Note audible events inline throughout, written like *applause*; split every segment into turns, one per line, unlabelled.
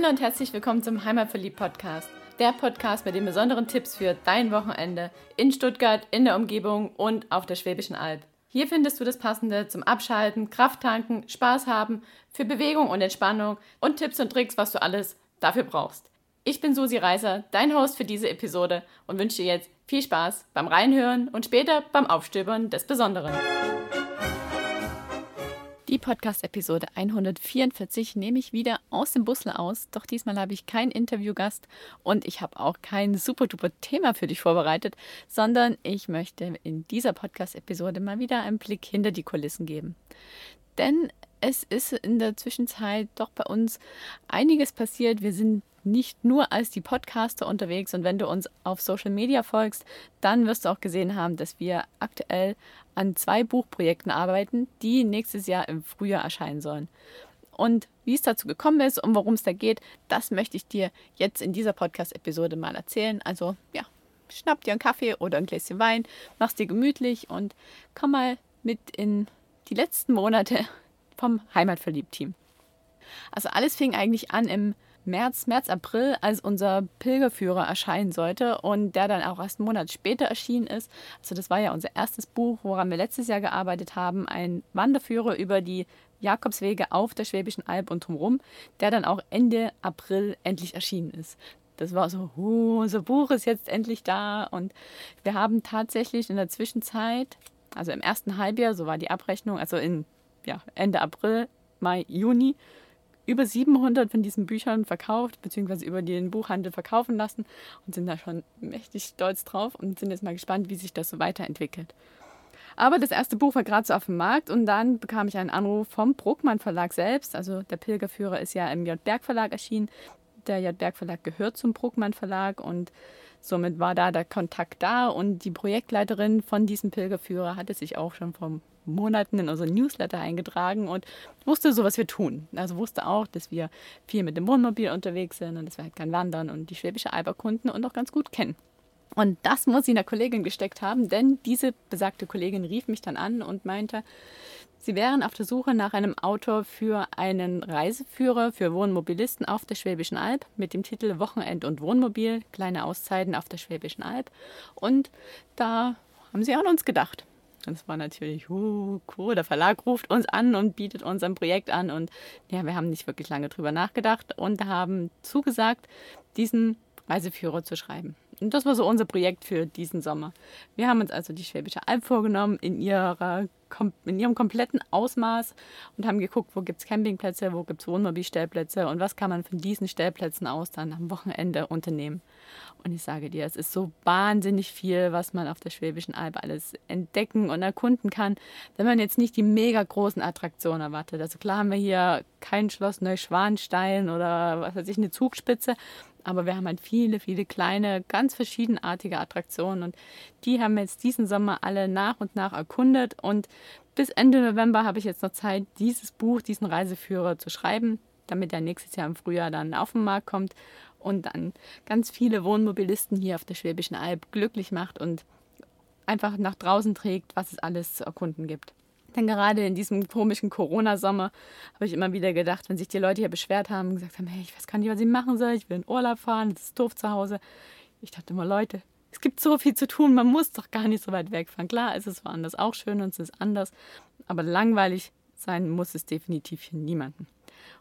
Hallo und herzlich willkommen zum Heimatverliebt Podcast. Der Podcast mit den besonderen Tipps für dein Wochenende in Stuttgart, in der Umgebung und auf der Schwäbischen Alb. Hier findest du das Passende zum Abschalten, Kraft tanken, Spaß haben, für Bewegung und Entspannung und Tipps und Tricks, was du alles dafür brauchst. Ich bin Susi Reiser, dein Host für diese Episode und wünsche dir jetzt viel Spaß beim Reinhören und später beim Aufstöbern des Besonderen. Die Podcast-Episode 144 nehme ich wieder aus dem Busle aus. Doch diesmal habe ich keinen Interviewgast und ich habe auch kein super duper Thema für dich vorbereitet, sondern ich möchte in dieser Podcast-Episode mal wieder einen Blick hinter die Kulissen geben. Denn es ist in der Zwischenzeit doch bei uns einiges passiert. Wir sind nicht nur als die Podcaster unterwegs und wenn du uns auf Social Media folgst, dann wirst du auch gesehen haben, dass wir aktuell an zwei Buchprojekten arbeiten, die nächstes Jahr im Frühjahr erscheinen sollen. Und wie es dazu gekommen ist und worum es da geht, das möchte ich dir jetzt in dieser Podcast-Episode mal erzählen. Also ja, schnapp dir einen Kaffee oder ein Gläschen Wein, mach's dir gemütlich und komm mal mit in die letzten Monate vom Heimatverliebt-Team. Also alles fing eigentlich an im März, März, April, als unser Pilgerführer erscheinen sollte und der dann auch erst einen Monat später erschienen ist. Also das war ja unser erstes Buch, woran wir letztes Jahr gearbeitet haben, ein Wanderführer über die Jakobswege auf der Schwäbischen Alb und drumherum, der dann auch Ende April endlich erschienen ist. Das war so, uh, unser Buch ist jetzt endlich da und wir haben tatsächlich in der Zwischenzeit, also im ersten Halbjahr, so war die Abrechnung, also in ja, Ende April, Mai, Juni, über 700 von diesen Büchern verkauft, beziehungsweise über den Buchhandel verkaufen lassen und sind da schon mächtig stolz drauf und sind jetzt mal gespannt, wie sich das so weiterentwickelt. Aber das erste Buch war gerade so auf dem Markt und dann bekam ich einen Anruf vom Bruckmann Verlag selbst. Also der Pilgerführer ist ja im J. Berg Verlag erschienen. Der J. Berg Verlag gehört zum Bruckmann Verlag und somit war da der Kontakt da und die Projektleiterin von diesem Pilgerführer hatte sich auch schon vom Monaten in unseren Newsletter eingetragen und wusste so, was wir tun. Also wusste auch, dass wir viel mit dem Wohnmobil unterwegs sind und dass wir halt gern wandern und die Schwäbische Alb erkunden und auch ganz gut kennen. Und das muss sie einer Kollegin gesteckt haben, denn diese besagte Kollegin rief mich dann an und meinte, sie wären auf der Suche nach einem Autor für einen Reiseführer für Wohnmobilisten auf der Schwäbischen Alb mit dem Titel Wochenend und Wohnmobil, kleine Auszeiten auf der Schwäbischen Alb. Und da haben sie an uns gedacht. Das war natürlich, uh, cool, der Verlag ruft uns an und bietet uns ein Projekt an. Und ja, wir haben nicht wirklich lange drüber nachgedacht und haben zugesagt, diesen Reiseführer zu schreiben. Und das war so unser Projekt für diesen Sommer. Wir haben uns also die Schwäbische Alb vorgenommen in, ihrer, in ihrem kompletten Ausmaß und haben geguckt, wo gibt es Campingplätze, wo gibt es Wohnmobilstellplätze und was kann man von diesen Stellplätzen aus dann am Wochenende unternehmen. Und ich sage dir, es ist so wahnsinnig viel, was man auf der Schwäbischen Alb alles entdecken und erkunden kann, wenn man jetzt nicht die mega großen Attraktionen erwartet. Also klar haben wir hier kein Schloss Neuschwanstein oder was weiß ich, eine Zugspitze, aber wir haben halt viele, viele kleine, ganz verschiedenartige Attraktionen und die haben wir jetzt diesen Sommer alle nach und nach erkundet und bis Ende November habe ich jetzt noch Zeit, dieses Buch, diesen Reiseführer zu schreiben, damit er nächstes Jahr im Frühjahr dann auf den Markt kommt und dann ganz viele Wohnmobilisten hier auf der Schwäbischen Alb glücklich macht und einfach nach draußen trägt, was es alles zu erkunden gibt. Denn gerade in diesem komischen Corona-Sommer habe ich immer wieder gedacht, wenn sich die Leute hier beschwert haben gesagt haben, hey, ich weiß gar nicht, was ich machen soll, ich will in Urlaub fahren, es ist doof zu Hause. Ich dachte immer, Leute, es gibt so viel zu tun, man muss doch gar nicht so weit wegfahren. Klar, es ist woanders auch schön und es ist anders, aber langweilig sein muss es definitiv für niemanden.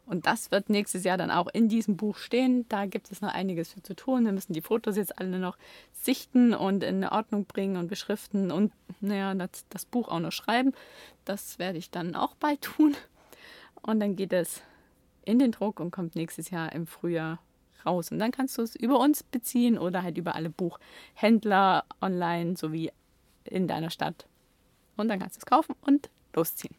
Und das wird nächstes Jahr dann auch in diesem Buch stehen. Da gibt es noch einiges für zu tun. Wir müssen die Fotos jetzt alle noch sichten und in Ordnung bringen und beschriften und naja, das, das Buch auch noch schreiben. Das werde ich dann auch bald tun. Und dann geht es in den Druck und kommt nächstes Jahr im Frühjahr raus. Und dann kannst du es über uns beziehen oder halt über alle Buchhändler online sowie in deiner Stadt. Und dann kannst du es kaufen und losziehen.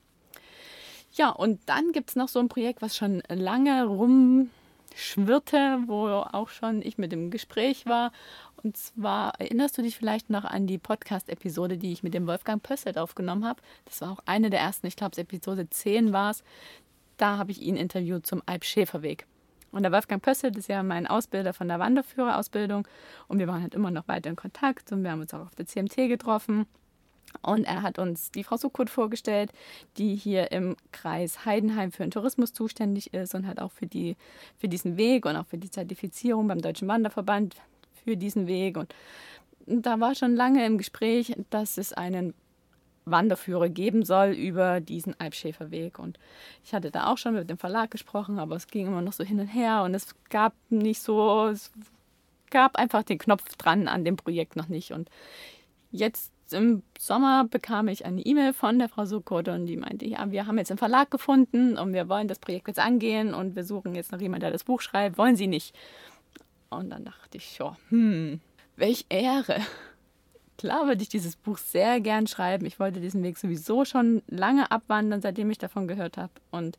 Ja, und dann gibt es noch so ein Projekt, was schon lange rumschwirrte, wo auch schon ich mit dem Gespräch war. Und zwar erinnerst du dich vielleicht noch an die Podcast-Episode, die ich mit dem Wolfgang Pösselt aufgenommen habe. Das war auch eine der ersten, ich glaube, es Episode 10 war es. Da habe ich ihn interviewt zum Alp-Schäferweg. Und der Wolfgang Pösselt ist ja mein Ausbilder von der Wanderführerausbildung. Und wir waren halt immer noch weiter in Kontakt und wir haben uns auch auf der CMT getroffen. Und er hat uns die Frau Sukut vorgestellt, die hier im Kreis Heidenheim für den Tourismus zuständig ist und hat auch für, die, für diesen Weg und auch für die Zertifizierung beim Deutschen Wanderverband für diesen Weg. Und da war schon lange im Gespräch, dass es einen Wanderführer geben soll über diesen Alpschäferweg. Und ich hatte da auch schon mit dem Verlag gesprochen, aber es ging immer noch so hin und her und es gab nicht so, es gab einfach den Knopf dran an dem Projekt noch nicht. Und jetzt im Sommer bekam ich eine E-Mail von der Frau Sukode und die meinte, ja, wir haben jetzt einen Verlag gefunden und wir wollen das Projekt jetzt angehen und wir suchen jetzt noch jemanden, der das Buch schreibt. Wollen Sie nicht? Und dann dachte ich, ja, hm, welch Ehre. Klar würde ich dieses Buch sehr gern schreiben. Ich wollte diesen Weg sowieso schon lange abwandern, seitdem ich davon gehört habe. Und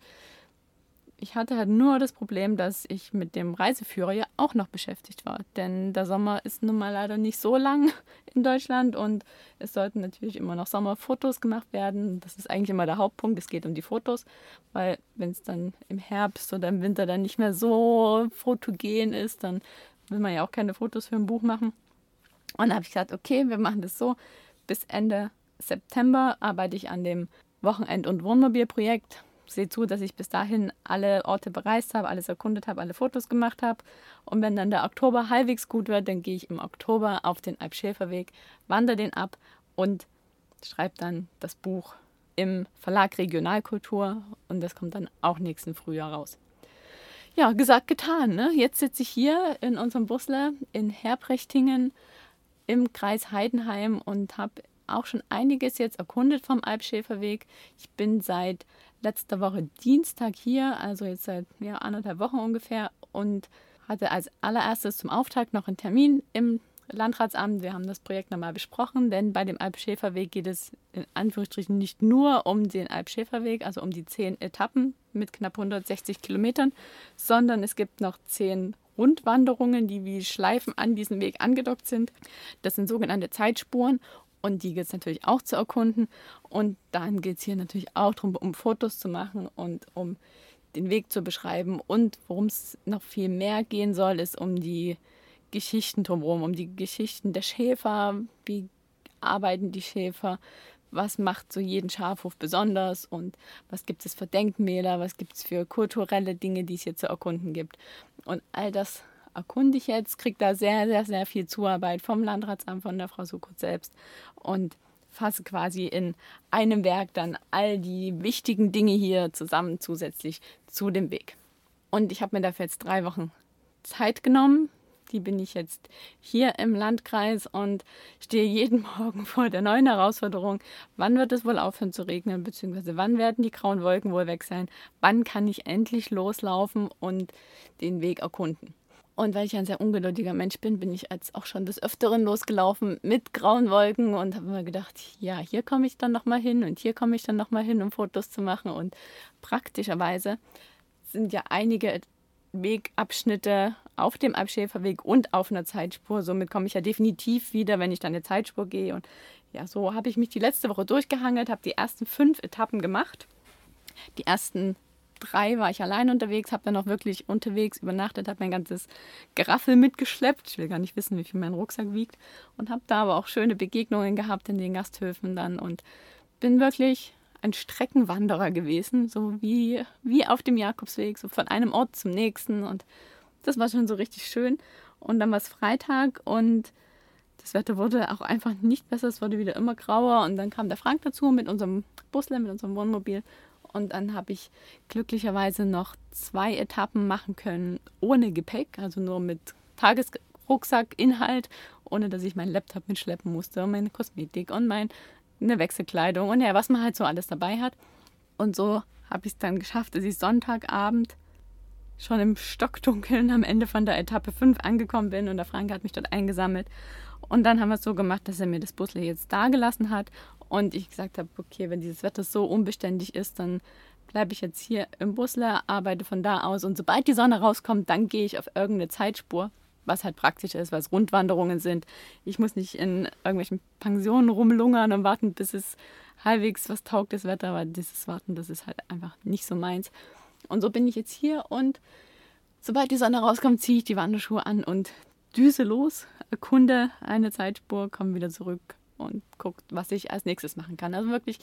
ich hatte halt nur das Problem, dass ich mit dem Reiseführer ja auch noch beschäftigt war. Denn der Sommer ist nun mal leider nicht so lang *laughs* in Deutschland und es sollten natürlich immer noch Sommerfotos gemacht werden. Das ist eigentlich immer der Hauptpunkt. Es geht um die Fotos, weil wenn es dann im Herbst oder im Winter dann nicht mehr so fotogen ist, dann will man ja auch keine Fotos für ein Buch machen. Und da habe ich gesagt, okay, wir machen das so. Bis Ende September arbeite ich an dem Wochenend- und Wohnmobilprojekt sehe zu, dass ich bis dahin alle Orte bereist habe, alles erkundet habe, alle Fotos gemacht habe. Und wenn dann der Oktober halbwegs gut wird, dann gehe ich im Oktober auf den Alpschäferweg, wandere den ab und schreibe dann das Buch im Verlag Regionalkultur und das kommt dann auch nächsten Frühjahr raus. Ja, gesagt, getan. Ne? Jetzt sitze ich hier in unserem Busler in Herprechtingen im Kreis Heidenheim und habe auch schon einiges jetzt erkundet vom Alpschäferweg. Ich bin seit letzter Woche Dienstag hier, also jetzt seit ja, anderthalb Wochen ungefähr, und hatte als allererstes zum Auftakt noch einen Termin im Landratsamt. Wir haben das Projekt nochmal besprochen, denn bei dem Alpschäferweg geht es in Anführungsstrichen nicht nur um den Alpschäferweg, also um die zehn Etappen mit knapp 160 Kilometern, sondern es gibt noch zehn Rundwanderungen, die wie Schleifen an diesem Weg angedockt sind. Das sind sogenannte Zeitspuren und die gilt es natürlich auch zu erkunden. Und dann geht es hier natürlich auch darum, um Fotos zu machen und um den Weg zu beschreiben. Und worum es noch viel mehr gehen soll, ist um die Geschichten drumherum, um die Geschichten der Schäfer. Wie arbeiten die Schäfer? Was macht so jeden Schafhof besonders? Und was gibt es für Denkmäler? Was gibt es für kulturelle Dinge, die es hier zu erkunden gibt? Und all das erkunde ich jetzt, kriege da sehr, sehr, sehr viel Zuarbeit vom Landratsamt, von der Frau Sukut selbst und fasse quasi in einem Werk dann all die wichtigen Dinge hier zusammen zusätzlich zu dem Weg. Und ich habe mir dafür jetzt drei Wochen Zeit genommen. Die bin ich jetzt hier im Landkreis und stehe jeden *laughs* Morgen vor der neuen Herausforderung. Wann wird es wohl aufhören zu regnen, beziehungsweise wann werden die grauen Wolken wohl weg sein? Wann kann ich endlich loslaufen und den Weg erkunden? Und weil ich ein sehr ungeduldiger Mensch bin, bin ich als auch schon des Öfteren losgelaufen mit grauen Wolken und habe mir gedacht, ja, hier komme ich dann nochmal hin und hier komme ich dann nochmal hin, um Fotos zu machen. Und praktischerweise sind ja einige Wegabschnitte auf dem Abschäferweg und auf einer Zeitspur. Somit komme ich ja definitiv wieder, wenn ich dann eine Zeitspur gehe. Und ja, so habe ich mich die letzte Woche durchgehangelt, habe die ersten fünf Etappen gemacht. Die ersten drei war ich allein unterwegs, habe dann auch wirklich unterwegs übernachtet, habe mein ganzes Geraffel mitgeschleppt. Ich will gar nicht wissen, wie viel mein Rucksack wiegt. Und habe da aber auch schöne Begegnungen gehabt in den Gasthöfen dann und bin wirklich ein Streckenwanderer gewesen, so wie, wie auf dem Jakobsweg, so von einem Ort zum nächsten. Und das war schon so richtig schön. Und dann war es Freitag und das Wetter wurde auch einfach nicht besser, es wurde wieder immer grauer. Und dann kam der Frank dazu mit unserem Busle, mit unserem Wohnmobil. Und dann habe ich glücklicherweise noch zwei Etappen machen können ohne Gepäck, also nur mit Tagesrucksackinhalt, ohne dass ich meinen Laptop mitschleppen musste und meine Kosmetik und meine Wechselkleidung und ja, was man halt so alles dabei hat. Und so habe ich es dann geschafft, dass ich Sonntagabend schon im Stockdunkeln am Ende von der Etappe 5 angekommen bin und der Frank hat mich dort eingesammelt. Und dann haben wir es so gemacht, dass er mir das Busle jetzt da gelassen hat und ich gesagt habe, okay, wenn dieses Wetter so unbeständig ist, dann bleibe ich jetzt hier im Busler, arbeite von da aus und sobald die Sonne rauskommt, dann gehe ich auf irgendeine Zeitspur, was halt praktisch ist, weil es Rundwanderungen sind. Ich muss nicht in irgendwelchen Pensionen rumlungern und warten, bis es halbwegs was taugt, das Wetter, weil dieses Warten, das ist halt einfach nicht so meins. Und so bin ich jetzt hier und sobald die Sonne rauskommt, ziehe ich die Wanderschuhe an und düse los, erkunde eine Zeitspur, komme wieder zurück und guckt, was ich als nächstes machen kann. Also wirklich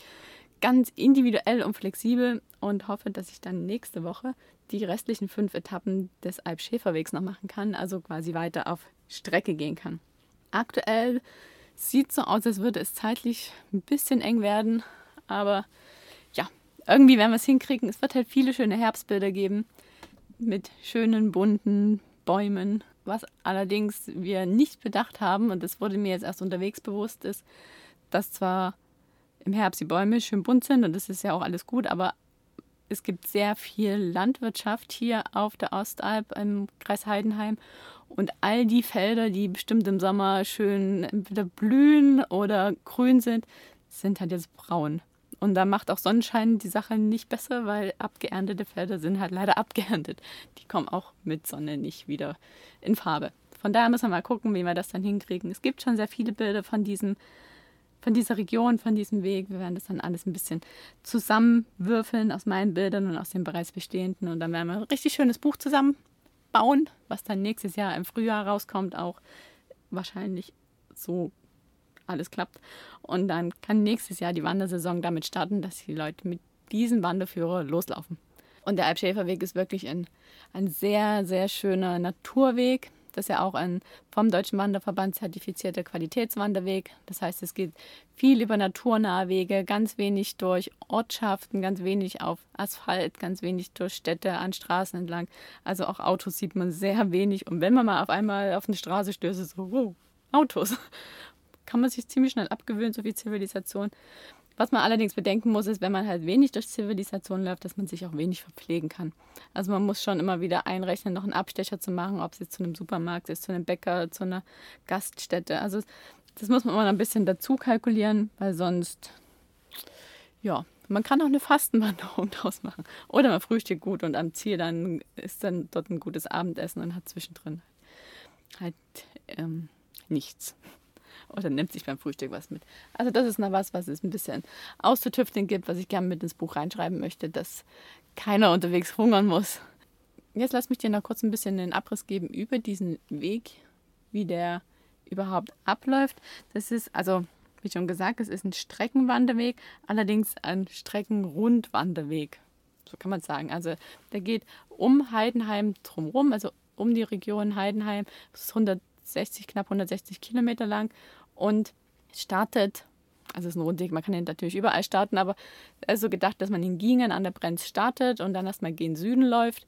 ganz individuell und flexibel und hoffe, dass ich dann nächste Woche die restlichen fünf Etappen des Alp-Schäferwegs noch machen kann, also quasi weiter auf Strecke gehen kann. Aktuell sieht so aus, als würde es zeitlich ein bisschen eng werden, aber ja, irgendwie werden wir es hinkriegen. Es wird halt viele schöne Herbstbilder geben mit schönen bunten Bäumen. Was allerdings wir nicht bedacht haben, und das wurde mir jetzt erst unterwegs bewusst, ist, dass zwar im Herbst die Bäume schön bunt sind und das ist ja auch alles gut, aber es gibt sehr viel Landwirtschaft hier auf der Ostalb im Kreis Heidenheim und all die Felder, die bestimmt im Sommer schön entweder blühen oder grün sind, sind halt jetzt braun. Und da macht auch Sonnenschein die Sache nicht besser, weil abgeerntete Felder sind halt leider abgeerntet. Die kommen auch mit Sonne nicht wieder in Farbe. Von daher müssen wir mal gucken, wie wir das dann hinkriegen. Es gibt schon sehr viele Bilder von diesem von dieser Region, von diesem Weg. Wir werden das dann alles ein bisschen zusammenwürfeln aus meinen Bildern und aus den bereits bestehenden. Und dann werden wir ein richtig schönes Buch zusammenbauen, was dann nächstes Jahr im Frühjahr rauskommt, auch wahrscheinlich so alles klappt. Und dann kann nächstes Jahr die Wandersaison damit starten, dass die Leute mit diesem Wanderführer loslaufen. Und der Alpschäferweg ist wirklich ein, ein sehr, sehr schöner Naturweg das ist ja auch ein vom Deutschen Wanderverband zertifizierter Qualitätswanderweg. Das heißt, es geht viel über naturnahe Wege, ganz wenig durch Ortschaften, ganz wenig auf Asphalt, ganz wenig durch Städte an Straßen entlang. Also auch Autos sieht man sehr wenig. Und wenn man mal auf einmal auf eine Straße stößt, so, wow, Autos. Kann man sich ziemlich schnell abgewöhnen, so wie Zivilisation. Was man allerdings bedenken muss, ist, wenn man halt wenig durch Zivilisation läuft, dass man sich auch wenig verpflegen kann. Also man muss schon immer wieder einrechnen, noch einen Abstecher zu machen, ob es jetzt zu einem Supermarkt ist, zu einem Bäcker, zu einer Gaststätte. Also das muss man immer ein bisschen dazu kalkulieren, weil sonst, ja, man kann auch eine Fastenwanderung *laughs* draus machen. Oder man frühstückt gut und am Ziel dann ist dann dort ein gutes Abendessen und hat zwischendrin halt ähm, nichts oder nimmt sich beim Frühstück was mit. Also das ist noch was, was es ein bisschen auszutüfteln gibt, was ich gerne mit ins Buch reinschreiben möchte, dass keiner unterwegs hungern muss. Jetzt lass mich dir noch kurz ein bisschen den Abriss geben über diesen Weg, wie der überhaupt abläuft. Das ist, also wie schon gesagt, es ist ein Streckenwanderweg, allerdings ein Streckenrundwanderweg. So kann man sagen. Also der geht um Heidenheim drumherum, also um die Region Heidenheim. Das ist 160, knapp 160 Kilometer lang und startet, also es ist ein Rundweg, man kann ihn natürlich überall starten, aber es ist so gedacht, dass man in Gingen an der Brenz startet und dann erstmal gen Süden läuft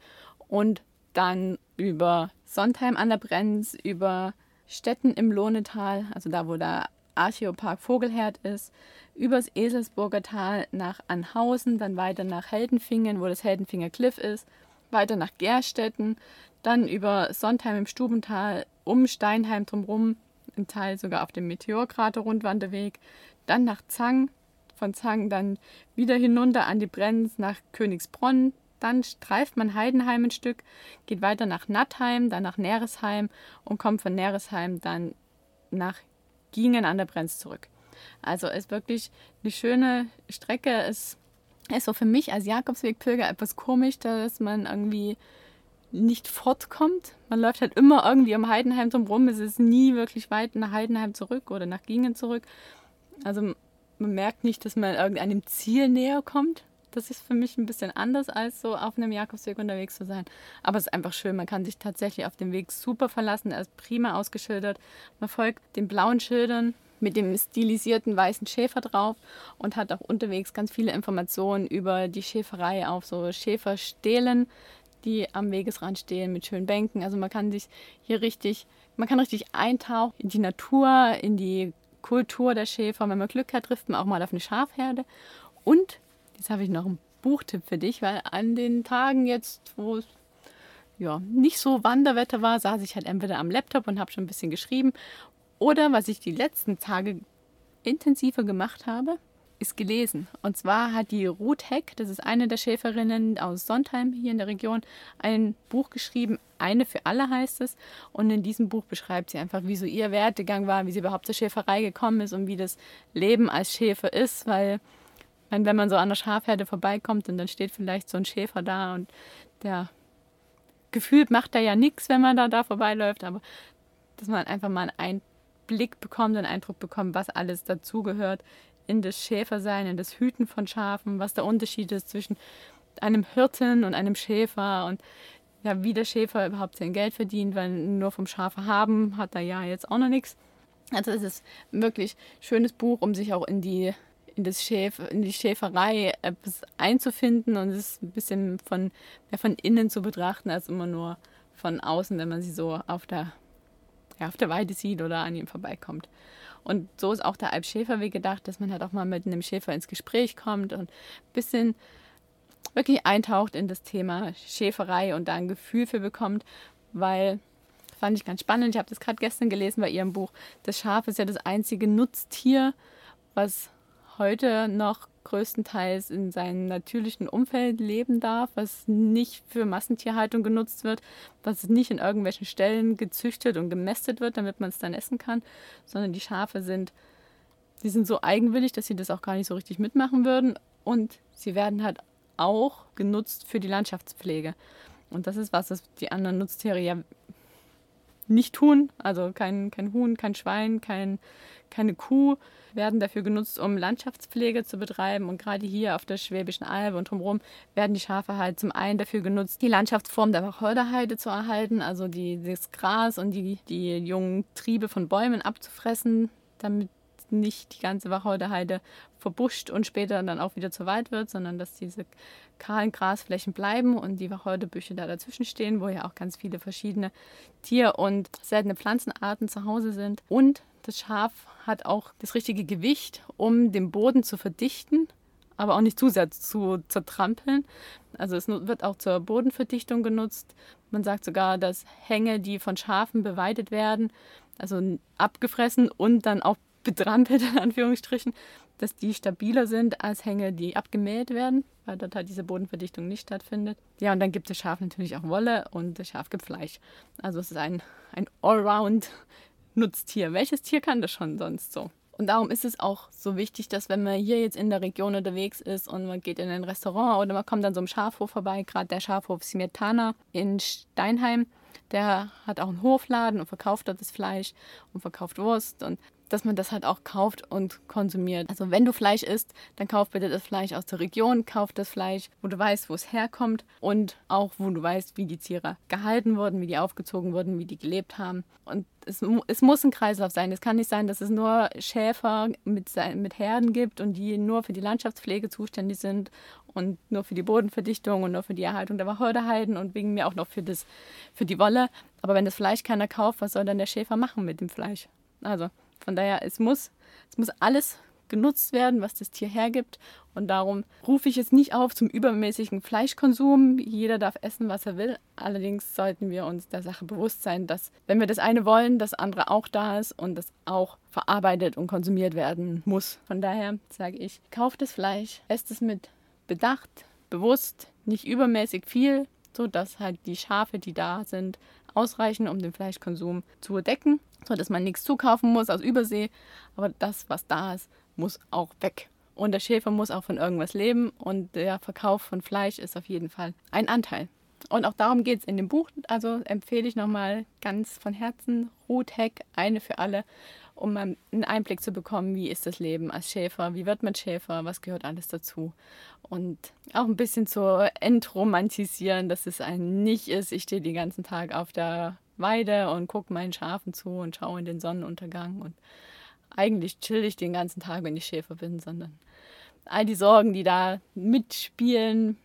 und dann über Sondheim an der Brenz, über Städten im Lohnetal, also da, wo der Archäopark Vogelherd ist, übers Eselsburger Tal nach Anhausen, dann weiter nach Heldenfingen, wo das Heldenfinger Cliff ist, weiter nach Gerstetten, dann über Sondheim im Stubental, um Steinheim drumherum ein Teil sogar auf dem Meteorkrater-Rundwanderweg, dann nach Zang, von Zang dann wieder hinunter an die Brenz nach Königsbronn, dann streift man Heidenheim ein Stück, geht weiter nach Nattheim, dann nach Neresheim und kommt von Neresheim dann nach Gingen an der Brenz zurück. Also ist wirklich eine schöne Strecke. Es ist so für mich als Jakobswegpilger etwas komisch, dass man irgendwie nicht fortkommt. Man läuft halt immer irgendwie um Heidenheim drum rum. Es ist nie wirklich weit nach Heidenheim zurück oder nach Gingen zurück. Also man merkt nicht, dass man irgendeinem Ziel näher kommt. Das ist für mich ein bisschen anders, als so auf einem Jakobsweg unterwegs zu sein. Aber es ist einfach schön. Man kann sich tatsächlich auf dem Weg super verlassen. Er ist prima ausgeschildert. Man folgt den blauen Schildern mit dem stilisierten weißen Schäfer drauf und hat auch unterwegs ganz viele Informationen über die Schäferei auf so Schäferstelen, die am Wegesrand stehen mit schönen Bänken. Also man kann sich hier richtig, man kann richtig eintauchen in die Natur, in die Kultur der Schäfer. Wenn man Glück hat, trifft man auch mal auf eine Schafherde. Und jetzt habe ich noch einen Buchtipp für dich, weil an den Tagen jetzt, wo es ja, nicht so Wanderwetter war, saß ich halt entweder am Laptop und habe schon ein bisschen geschrieben. Oder was ich die letzten Tage intensiver gemacht habe, ist gelesen. Und zwar hat die Ruth Heck, das ist eine der Schäferinnen aus Sondheim hier in der Region, ein Buch geschrieben. Eine für alle heißt es. Und in diesem Buch beschreibt sie einfach, wie so ihr Werdegang war, wie sie überhaupt zur Schäferei gekommen ist und wie das Leben als Schäfer ist. Weil, wenn man so an der Schafherde vorbeikommt und dann steht vielleicht so ein Schäfer da und der gefühlt macht er ja nichts, wenn man da, da vorbeiläuft. Aber dass man einfach mal einen Blick bekommt, einen Eindruck bekommt, was alles dazugehört in das Schäfersein, in das Hüten von Schafen, was der Unterschied ist zwischen einem Hirten und einem Schäfer und ja, wie der Schäfer überhaupt sein Geld verdient, weil nur vom Schafe haben hat er ja jetzt auch noch nichts. Also es ist ein wirklich schönes Buch, um sich auch in die in, das Schäf, in die Schäferei einzufinden und es ein bisschen von, mehr von innen zu betrachten, als immer nur von außen, wenn man sie so auf der, ja, auf der Weide sieht oder an ihm vorbeikommt. Und so ist auch der Alp Schäferweg gedacht, dass man halt auch mal mit einem Schäfer ins Gespräch kommt und ein bisschen wirklich eintaucht in das Thema Schäferei und da ein Gefühl für bekommt, weil fand ich ganz spannend. Ich habe das gerade gestern gelesen bei ihrem Buch. Das Schaf ist ja das einzige Nutztier, was heute noch größtenteils in seinem natürlichen Umfeld leben darf, was nicht für Massentierhaltung genutzt wird, was nicht in irgendwelchen Stellen gezüchtet und gemästet wird, damit man es dann essen kann, sondern die Schafe sind, die sind so eigenwillig, dass sie das auch gar nicht so richtig mitmachen würden und sie werden halt auch genutzt für die Landschaftspflege. Und das ist was, was die anderen Nutztiere ja nicht tun. Also kein, kein Huhn, kein Schwein, kein, keine Kuh werden dafür genutzt, um Landschaftspflege zu betreiben. Und gerade hier auf der Schwäbischen Alb und drumherum werden die Schafe halt zum einen dafür genutzt, die Landschaftsform der Wacholderheide zu erhalten, also die, das Gras und die, die jungen Triebe von Bäumen abzufressen, damit nicht die ganze Wacholderheide verbuscht und später dann auch wieder zu Wald wird, sondern dass diese kahlen Grasflächen bleiben und die Wacholderbüsche da dazwischen stehen, wo ja auch ganz viele verschiedene Tier- und seltene Pflanzenarten zu Hause sind. Und das Schaf hat auch das richtige Gewicht, um den Boden zu verdichten, aber auch nicht zu sehr zu zertrampeln. Also es wird auch zur Bodenverdichtung genutzt. Man sagt sogar, dass Hänge, die von Schafen beweidet werden, also abgefressen und dann auch betrampelt, *laughs* in Anführungsstrichen, dass die stabiler sind als Hänge, die abgemäht werden, weil dort halt diese Bodenverdichtung nicht stattfindet. Ja, und dann gibt das Schaf natürlich auch Wolle und das Schaf gibt Fleisch. Also es ist ein, ein Allround-Nutztier. Welches Tier kann das schon sonst so? Und darum ist es auch so wichtig, dass wenn man hier jetzt in der Region unterwegs ist und man geht in ein Restaurant oder man kommt an so einem Schafhof vorbei, gerade der Schafhof Smetana in Steinheim, der hat auch einen Hofladen und verkauft dort das Fleisch und verkauft Wurst und dass man das halt auch kauft und konsumiert. Also wenn du Fleisch isst, dann kauf bitte das Fleisch aus der Region, kauf das Fleisch, wo du weißt, wo es herkommt und auch wo du weißt, wie die Tiere gehalten wurden, wie die aufgezogen wurden, wie die gelebt haben. Und es, es muss ein Kreislauf sein. Es kann nicht sein, dass es nur Schäfer mit, mit Herden gibt und die nur für die Landschaftspflege zuständig sind und nur für die Bodenverdichtung und nur für die Erhaltung der Wacholderheiden und wegen mir auch noch für, das, für die Wolle. Aber wenn das Fleisch keiner kauft, was soll dann der Schäfer machen mit dem Fleisch? Also von daher, es muss, es muss alles genutzt werden, was das Tier hergibt. Und darum rufe ich jetzt nicht auf zum übermäßigen Fleischkonsum. Jeder darf essen, was er will. Allerdings sollten wir uns der Sache bewusst sein, dass wenn wir das eine wollen, das andere auch da ist und das auch verarbeitet und konsumiert werden muss. Von daher sage ich, kauft das Fleisch, esst es mit Bedacht, bewusst, nicht übermäßig viel, sodass halt die Schafe, die da sind, ausreichen, um den Fleischkonsum zu decken so dass man nichts zukaufen muss aus Übersee. Aber das, was da ist, muss auch weg. Und der Schäfer muss auch von irgendwas leben und der Verkauf von Fleisch ist auf jeden Fall ein Anteil. Und auch darum geht es in dem Buch. Also empfehle ich nochmal ganz von Herzen Ruth Heck, eine für alle, um einen Einblick zu bekommen, wie ist das Leben als Schäfer, wie wird man Schäfer, was gehört alles dazu. Und auch ein bisschen zu entromantisieren, dass es ein nicht ist, ich stehe den ganzen Tag auf der Weide und gucke meinen Schafen zu und schaue in den Sonnenuntergang. Und eigentlich chill ich den ganzen Tag, wenn ich Schäfer bin, sondern all die Sorgen, die da mitspielen,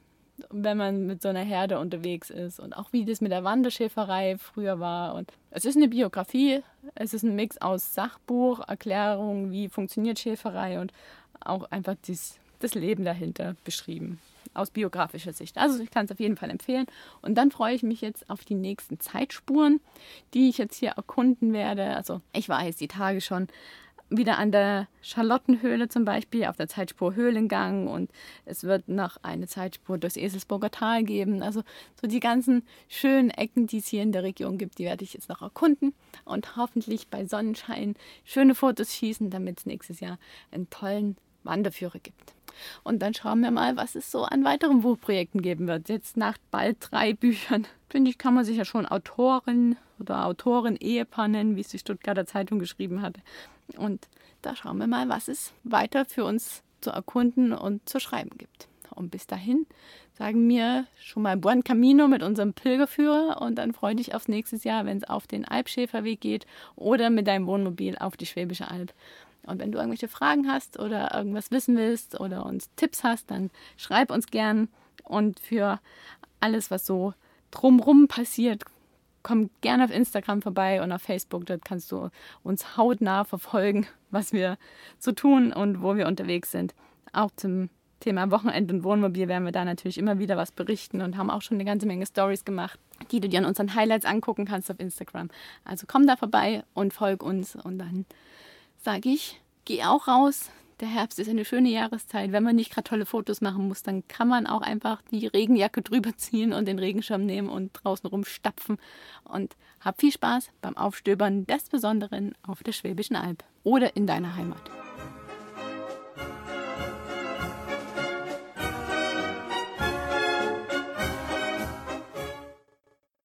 wenn man mit so einer Herde unterwegs ist und auch wie das mit der Wanderschäferei früher war. Und es ist eine Biografie, es ist ein Mix aus Sachbuch, Erklärung, wie funktioniert Schäferei und auch einfach dies, das Leben dahinter beschrieben aus biografischer Sicht. Also ich kann es auf jeden Fall empfehlen. Und dann freue ich mich jetzt auf die nächsten Zeitspuren, die ich jetzt hier erkunden werde. Also ich war jetzt die Tage schon wieder an der Charlottenhöhle zum Beispiel, auf der Zeitspur Höhlengang und es wird noch eine Zeitspur durchs Eselsburger Tal geben. Also so die ganzen schönen Ecken, die es hier in der Region gibt, die werde ich jetzt noch erkunden und hoffentlich bei Sonnenschein schöne Fotos schießen, damit es nächstes Jahr einen tollen Wanderführer gibt. Und dann schauen wir mal, was es so an weiteren Buchprojekten geben wird. Jetzt nach bald drei Büchern, finde ich, kann man sich ja schon Autorin oder Autorin-Ehepaar nennen, wie es die Stuttgarter Zeitung geschrieben hatte. Und da schauen wir mal, was es weiter für uns zu erkunden und zu schreiben gibt. Und bis dahin sagen wir schon mal Buen Camino mit unserem Pilgerführer und dann freue dich aufs nächste Jahr, wenn es auf den Alpschäferweg geht oder mit deinem Wohnmobil auf die Schwäbische Alb. Und wenn du irgendwelche Fragen hast oder irgendwas wissen willst oder uns Tipps hast, dann schreib uns gern. Und für alles, was so drumrum passiert, komm gerne auf Instagram vorbei und auf Facebook. Dort kannst du uns hautnah verfolgen, *laughs* was wir so tun und wo wir unterwegs sind. Auch zum Thema Wochenend und Wohnmobil werden wir da natürlich immer wieder was berichten und haben auch schon eine ganze Menge Stories gemacht, die du dir an unseren Highlights angucken kannst auf Instagram. Also komm da vorbei und folg uns und dann sage ich, geh auch raus. Der Herbst ist eine schöne Jahreszeit. Wenn man nicht gerade tolle Fotos machen muss, dann kann man auch einfach die Regenjacke *laughs* drüber ziehen und den Regenschirm nehmen und draußen rumstapfen. Und hab viel Spaß beim Aufstöbern des Besonderen auf der Schwäbischen Alb oder in deiner Heimat.